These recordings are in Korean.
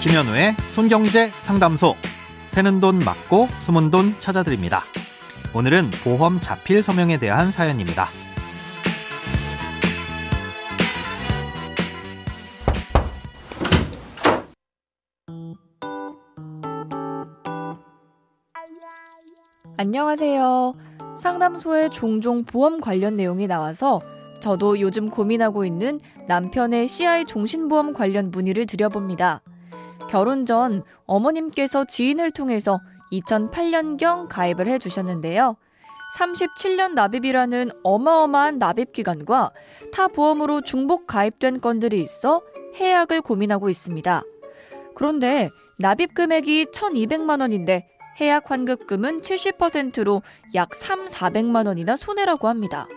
김현우의 손경제 상담소. 새는 돈 맞고 숨은 돈 찾아드립니다. 오늘은 보험 자필 서명에 대한 사연입니다. 안녕하세요. 상담소에 종종 보험 관련 내용이 나와서 저도 요즘 고민하고 있는 남편의 CI 종신보험 관련 문의를 드려봅니다. 결혼 전 어머님께서 지인을 통해서 2008년경 가입을 해 주셨는데요. 37년 납입이라는 어마어마한 납입 기간과 타 보험으로 중복 가입된 건들이 있어 해약을 고민하고 있습니다. 그런데 납입 금액이 1,200만 원인데 해약 환급금은 70%로 약 3, 400만 원이나 손해라고 합니다.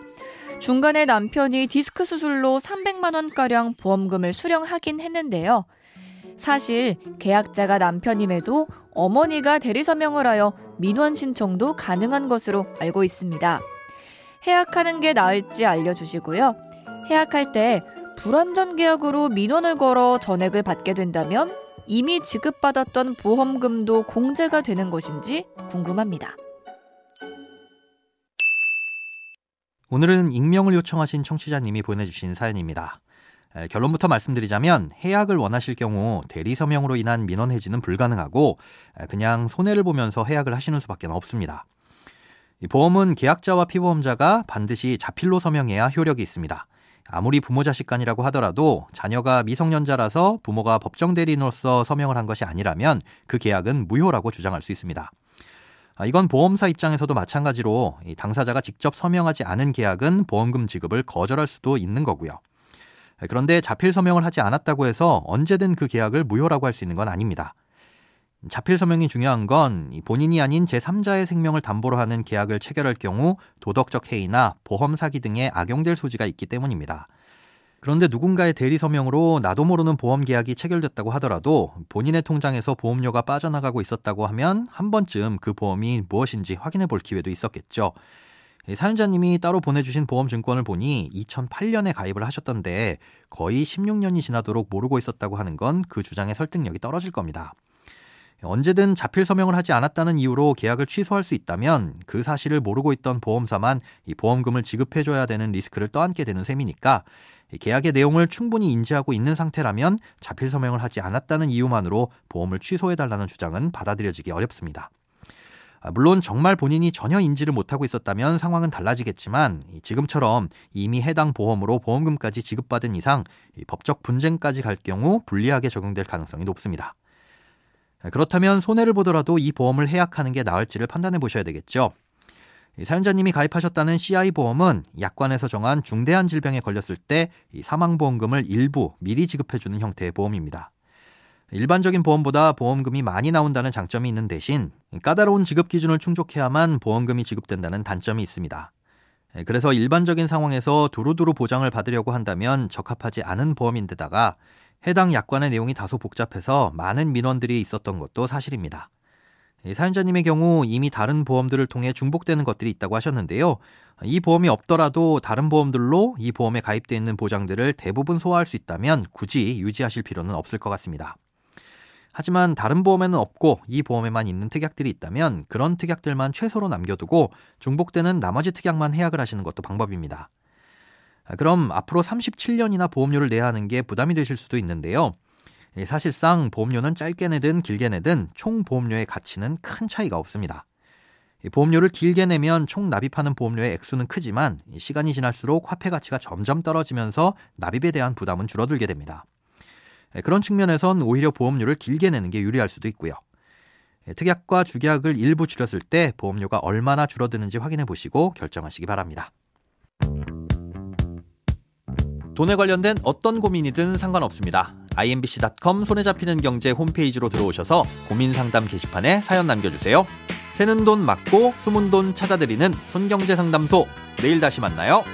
중간에 남편이 디스크 수술로 300만 원가량 보험금을 수령하긴 했는데요. 사실 계약자가 남편임에도 어머니가 대리서명을 하여 민원 신청도 가능한 것으로 알고 있습니다. 해약하는 게 나을지 알려주시고요. 해약할 때 불완전 계약으로 민원을 걸어 전액을 받게 된다면 이미 지급받았던 보험금도 공제가 되는 것인지 궁금합니다. 오늘은 익명을 요청하신 청취자님이 보내주신 사연입니다. 결론부터 말씀드리자면 해약을 원하실 경우 대리 서명으로 인한 민원 해지는 불가능하고 그냥 손해를 보면서 해약을 하시는 수밖에 없습니다. 보험은 계약자와 피보험자가 반드시 자필로 서명해야 효력이 있습니다. 아무리 부모 자식 간이라고 하더라도 자녀가 미성년자라서 부모가 법정 대리인으로서 서명을 한 것이 아니라면 그 계약은 무효라고 주장할 수 있습니다. 아, 이건 보험사 입장에서도 마찬가지로 당사자가 직접 서명하지 않은 계약은 보험금 지급을 거절할 수도 있는 거고요. 그런데 자필 서명을 하지 않았다고 해서 언제든 그 계약을 무효라고 할 수 있는 건 아닙니다. 자필 서명이 중요한 건 본인이 아닌 제3자의 생명을 담보로 하는 계약을 체결할 경우 도덕적 해이나 보험 사기 등에 악용될 소지가 있기 때문입니다. 그런데 누군가의 대리 서명으로 나도 모르는 보험 계약이 체결됐다고 하더라도 본인의 통장에서 보험료가 빠져나가고 있었다고 하면 한 번쯤 그 보험이 무엇인지 확인해 볼 기회도 있었겠죠. 사연자님이 따로 보내주신 보험증권을 보니 2008년에 가입을 하셨던데 거의 16년이 지나도록 모르고 있었다고 하는 건 그 주장의 설득력이 떨어질 겁니다. 언제든 자필 서명을 하지 않았다는 이유로 계약을 취소할 수 있다면 그 사실을 모르고 있던 보험사만 이 보험금을 지급해줘야 되는 리스크를 떠안게 되는 셈이니까 계약의 내용을 충분히 인지하고 있는 상태라면 자필 서명을 하지 않았다는 이유만으로 보험을 취소해달라는 주장은 받아들여지기 어렵습니다. 아, 물론 정말 본인이 전혀 인지를 못하고 있었다면 상황은 달라지겠지만 지금처럼 이미 해당 보험으로 보험금까지 지급받은 이상 법적 분쟁까지 갈 경우 불리하게 적용될 가능성이 높습니다. 그렇다면 손해를 보더라도 이 보험을 해약하는 게 나을지를 판단해 보셔야 되겠죠. 사연자님이 가입하셨다는 CI 보험은 약관에서 정한 중대한 질병에 걸렸을 때 사망보험금을 일부 미리 지급해주는 형태의 보험입니다. 일반적인 보험보다 보험금이 많이 나온다는 장점이 있는 대신 까다로운 지급 기준을 충족해야만 보험금이 지급된다는 단점이 있습니다. 그래서 일반적인 상황에서 두루두루 보장을 받으려고 한다면 적합하지 않은 보험인데다가 해당 약관의 내용이 다소 복잡해서 많은 민원들이 있었던 것도 사실입니다. 사연자님의 경우 이미 다른 보험들을 통해 중복되는 것들이 있다고 하셨는데요. 이 보험이 없더라도 다른 보험들로 이 보험에 가입되어 있는 보장들을 대부분 소화할 수 있다면 굳이 유지하실 필요는 없을 것 같습니다. 하지만 다른 보험에는 없고 이 보험에만 있는 특약들이 있다면 그런 특약들만 최소로 남겨두고 중복되는 나머지 특약만 해약을 하시는 것도 방법입니다. 아, 그럼 앞으로 37년이나 보험료를 내야 하는 게 부담이 되실 수도 있는데요. 예, 사실상 보험료는 짧게 내든 길게 내든 총 보험료의 가치는 큰 차이가 없습니다. 보험료를 길게 내면 총 납입하는 보험료의 액수는 크지만 시간이 지날수록 화폐 가치가 점점 떨어지면서 납입에 대한 부담은 줄어들게 됩니다. 예, 그런 측면에선 오히려 보험료를 길게 내는 게 유리할 수도 있고요. 예, 특약과 주계약을 일부 줄였을 때 보험료가 얼마나 줄어드는지 확인해 보시고 결정하시기 바랍니다. 돈에 관련된 어떤 고민이든 상관없습니다. imbc.com 손에 잡히는 경제 홈페이지로 들어오셔서 고민 상담 게시판에 사연 남겨주세요. 새는 돈 맞고 숨은 돈 찾아드리는 손경제 상담소. 내일 다시 만나요.